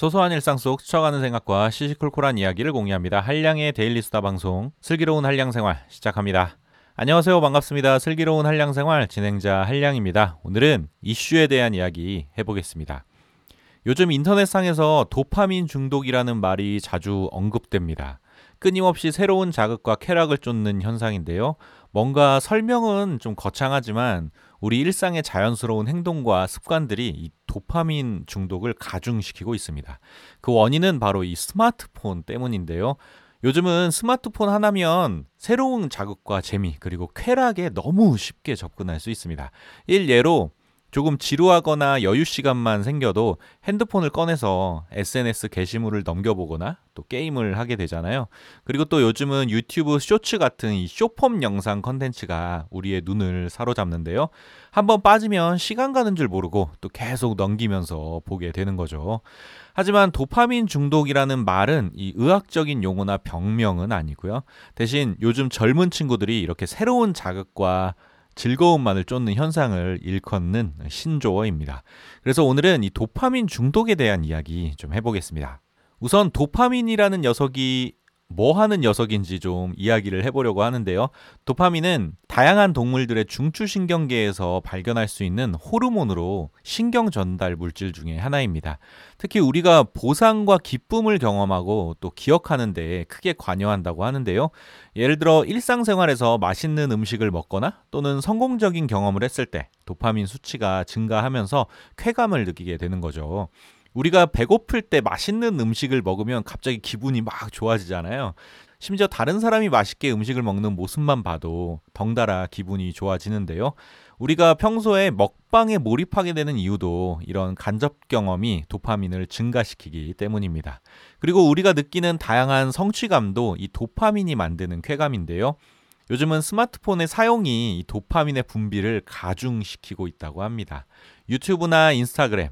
소소한 일상 속 스쳐가는 생각과 시시콜콜한 이야기를 공유합니다. 한량의 daily 수다 방송 슬기로운 한량 생활 시작합니다. 안녕하세요. 반갑습니다. 슬기로운 한량 생활 진행자 한량입니다. 오늘은 이슈에 대한 이야기 해보겠습니다. 요즘 인터넷상에서 도파민 중독이라는 말이 자주 언급됩니다. 끊임없이 새로운 자극과 쾌락을 쫓는 현상인데요. 뭔가 설명은 좀 거창하지만 우리 일상의 자연스러운 행동과 습관들이 이 도파민 중독을 가중시키고 있습니다. 그 원인은 바로 이 스마트폰 때문인데요. 요즘은 스마트폰 하나면 새로운 자극과 재미 그리고 쾌락에 너무 쉽게 접근할 수 있습니다. 일예로 조금 지루하거나 여유 시간만 생겨도 핸드폰을 꺼내서 SNS 게시물을 넘겨보거나 또 게임을 하게 되잖아요. 그리고 또 요즘은 유튜브 쇼츠 같은 이 쇼폼 영상 컨텐츠가 우리의 눈을 사로잡는데요. 한번 빠지면 시간 가는 줄 모르고 또 계속 넘기면서 보게 되는 거죠. 하지만 도파민 중독이라는 말은 이 의학적인 용어나 병명은 아니고요. 대신 요즘 젊은 친구들이 이렇게 새로운 자극과 즐거움만을 쫓는 현상을 일컫는 신조어입니다. 그래서 오늘은 이 도파민 중독에 대한 이야기 좀 해보겠습니다. 우선 도파민이라는 녀석이 뭐 하는 녀석인지 좀 이야기를 해보려고 하는데요. 도파민은 다양한 동물들의 중추신경계에서 발견할 수 있는 호르몬으로 신경 전달 물질 중에 하나입니다. 특히 우리가 보상과 기쁨을 경험하고 또 기억하는데 크게 관여한다고 하는데요. 예를 들어 일상생활에서 맛있는 음식을 먹거나 또는 성공적인 경험을 했을 때 도파민 수치가 증가하면서 쾌감을 느끼게 되는 거죠. 우리가 배고플 때 맛있는 음식을 먹으면 갑자기 기분이 막 좋아지잖아요. 심지어 다른 사람이 맛있게 음식을 먹는 모습만 봐도 덩달아 기분이 좋아지는데요. 우리가 평소에 먹방에 몰입하게 되는 이유도 이런 간접 경험이 도파민을 증가시키기 때문입니다. 그리고 우리가 느끼는 다양한 성취감도 이 도파민이 만드는 쾌감인데요. 요즘은 스마트폰의 사용이 이 도파민의 분비를 가중시키고 있다고 합니다. 유튜브나 인스타그램,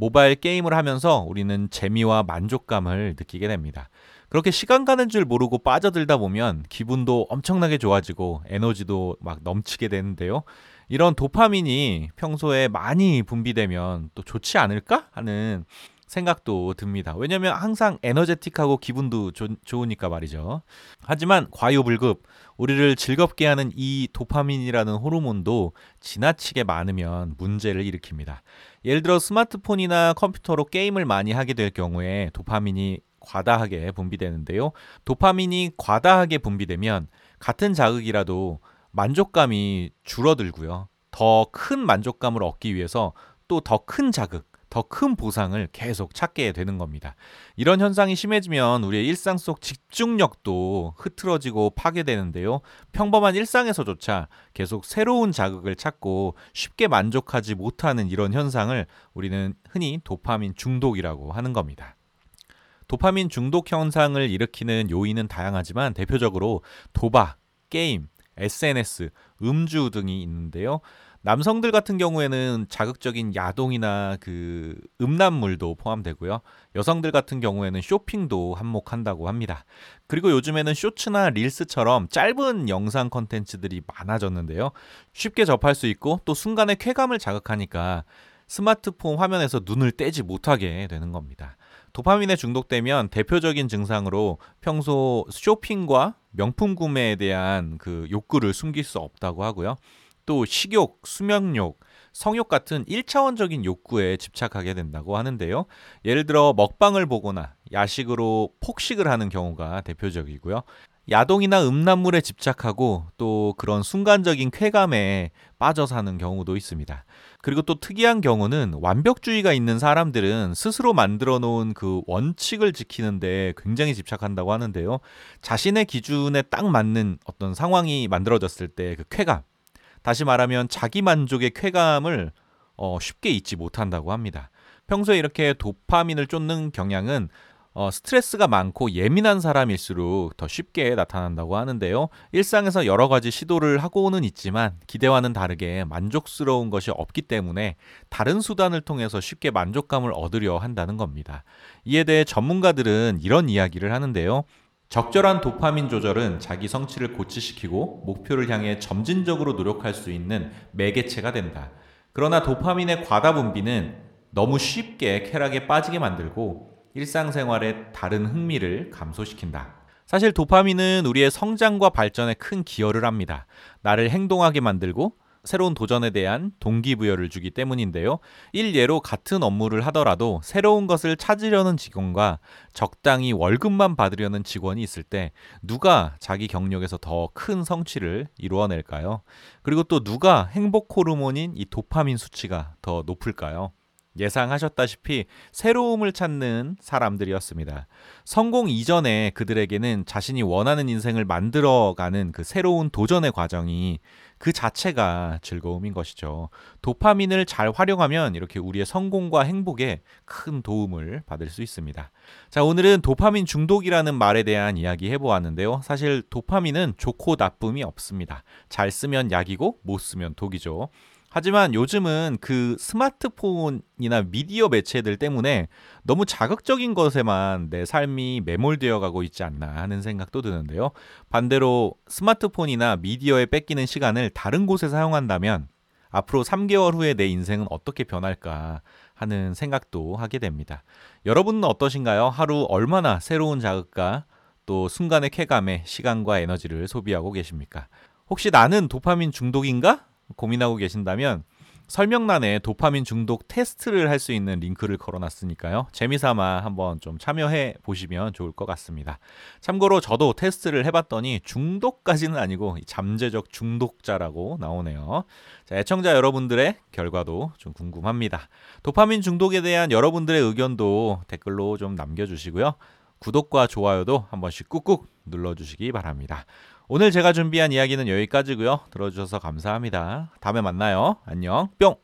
모바일 게임을 하면서 우리는 재미와 만족감을 느끼게 됩니다. 그렇게 시간 가는 줄 모르고 빠져들다 보면 기분도 엄청나게 좋아지고 에너지도 막 넘치게 되는데요. 이런 도파민이 평소에 많이 분비되면 또 좋지 않을까 하는 생각도 듭니다. 왜냐면 항상 에너제틱하고 기분도 조, 좋으니까 말이죠. 하지만 과유불급, 우리를 즐겁게 하는 이 도파민이라는 호르몬도 지나치게 많으면 문제를 일으킵니다. 예를 들어 스마트폰이나 컴퓨터로 게임을 많이 하게 될 경우에 도파민이 과다하게 분비되는데요. 도파민이 과다하게 분비되면 같은 자극이라도 만족감이 줄어들고요. 더 큰 만족감을 얻기 위해서 또 더 큰 자극, 더 큰 보상을 계속 찾게 되는 겁니다. 이런 현상이 심해지면 우리의 일상 속 집중력도 흐트러지고 파괴되는데요. 평범한 일상에서조차 계속 새로운 자극을 찾고 쉽게 만족하지 못하는 이런 현상을 우리는 흔히 도파민 중독이라고 하는 겁니다. 도파민 중독 현상을 일으키는 요인은 다양하지만 대표적으로 도박, 게임, SNS, 음주 등이 있는데요. 남성들 같은 경우에는 자극적인 야동이나 그 음란물도 포함되고요. 여성들 같은 경우에는 쇼핑도 한몫한다고 합니다. 그리고 요즘에는 쇼츠나 릴스처럼 짧은 영상 컨텐츠들이 많아졌는데요. 쉽게 접할 수 있고 또 순간의 쾌감을 자극하니까 스마트폰 화면에서 눈을 떼지 못하게 되는 겁니다. 도파민에 중독되면 대표적인 증상으로 평소 쇼핑과 명품 구매에 대한 그 욕구를 숨길 수 없다고 하고요. 또 식욕, 수면욕, 성욕 같은 1차원적인 욕구에 집착하게 된다고 하는데요. 예를 들어 먹방을 보거나 야식으로 폭식을 하는 경우가 대표적이고요. 야동이나 음란물에 집착하고 또 그런 순간적인 쾌감에 빠져 사는 경우도 있습니다. 그리고 또 특이한 경우는 완벽주의가 있는 사람들은 스스로 만들어 놓은 그 원칙을 지키는데 굉장히 집착한다고 하는데요. 자신의 기준에 딱 맞는 어떤 상황이 만들어졌을 때 그 쾌감, 다시 말하면 자기 만족의 쾌감을 어, 쉽게 잊지 못한다고 합니다. 평소에 이렇게 도파민을 쫓는 경향은 어, 스트레스가 많고 예민한 사람일수록 더 쉽게 나타난다고 하는데요. 일상에서 여러 가지 시도를 하고는 있지만 기대와는 다르게 만족스러운 것이 없기 때문에 다른 수단을 통해서 쉽게 만족감을 얻으려 한다는 겁니다. 이에 대해 전문가들은 이런 이야기를 하는데요. 적절한 도파민 조절은 자기 성취를 고치시키고 목표를 향해 점진적으로 노력할 수 있는 매개체가 된다. 그러나 도파민의 과다 분비는 너무 쉽게 쾌락에 빠지게 만들고 일상생활의 다른 흥미를 감소시킨다. 사실 도파민은 우리의 성장과 발전에 큰 기여를 합니다. 나를 행동하게 만들고 새로운 도전에 대한 동기부여를 주기 때문인데요. 일예로 같은 업무를 하더라도 새로운 것을 찾으려는 직원과 적당히 월급만 받으려는 직원이 있을 때 누가 자기 경력에서 더 큰 성취를 이루어낼까요? 그리고 또 누가 행복 호르몬인 이 도파민 수치가 더 높을까요? 예상하셨다시피 새로움을 찾는 사람들이었습니다. 성공 이전에 그들에게는 자신이 원하는 인생을 만들어가는 그 새로운 도전의 과정이 그 자체가 즐거움인 것이죠. 도파민을 잘 활용하면 이렇게 우리의 성공과 행복에 큰 도움을 받을 수 있습니다. 자, 오늘은 도파민 중독이라는 말에 대한 이야기 해보았는데요. 사실 도파민은 좋고 나쁨이 없습니다. 잘 쓰면 약이고 못 쓰면 독이죠. 하지만 요즘은 그 스마트폰이나 미디어 매체들 때문에 너무 자극적인 것에만 내 삶이 매몰되어 가고 있지 않나 하는 생각도 드는데요. 반대로 스마트폰이나 미디어에 뺏기는 시간을 다른 곳에 사용한다면 앞으로 3개월 후에 내 인생은 어떻게 변할까 하는 생각도 하게 됩니다. 여러분은 어떠신가요? 하루 얼마나 새로운 자극과 또 순간의 쾌감에 시간과 에너지를 소비하고 계십니까? 혹시 나는 도파민 중독인가? 고민하고 계신다면 설명란에 도파민 중독 테스트를 할 수 있는 링크를 걸어놨으니까요. 재미삼아 한번 좀 참여해 보시면 좋을 것 같습니다. 참고로 저도 테스트를 해봤더니 중독까지는 아니고 잠재적 중독자라고 나오네요. 자, 애청자 여러분들의 결과도 좀 궁금합니다. 도파민 중독에 대한 여러분들의 의견도 댓글로 좀 남겨주시고요. 구독과 좋아요도 한 번씩 꾹꾹 눌러주시기 바랍니다. 오늘 제가 준비한 이야기는 여기까지고요. 들어주셔서 감사합니다. 다음에 만나요. 안녕. 뿅.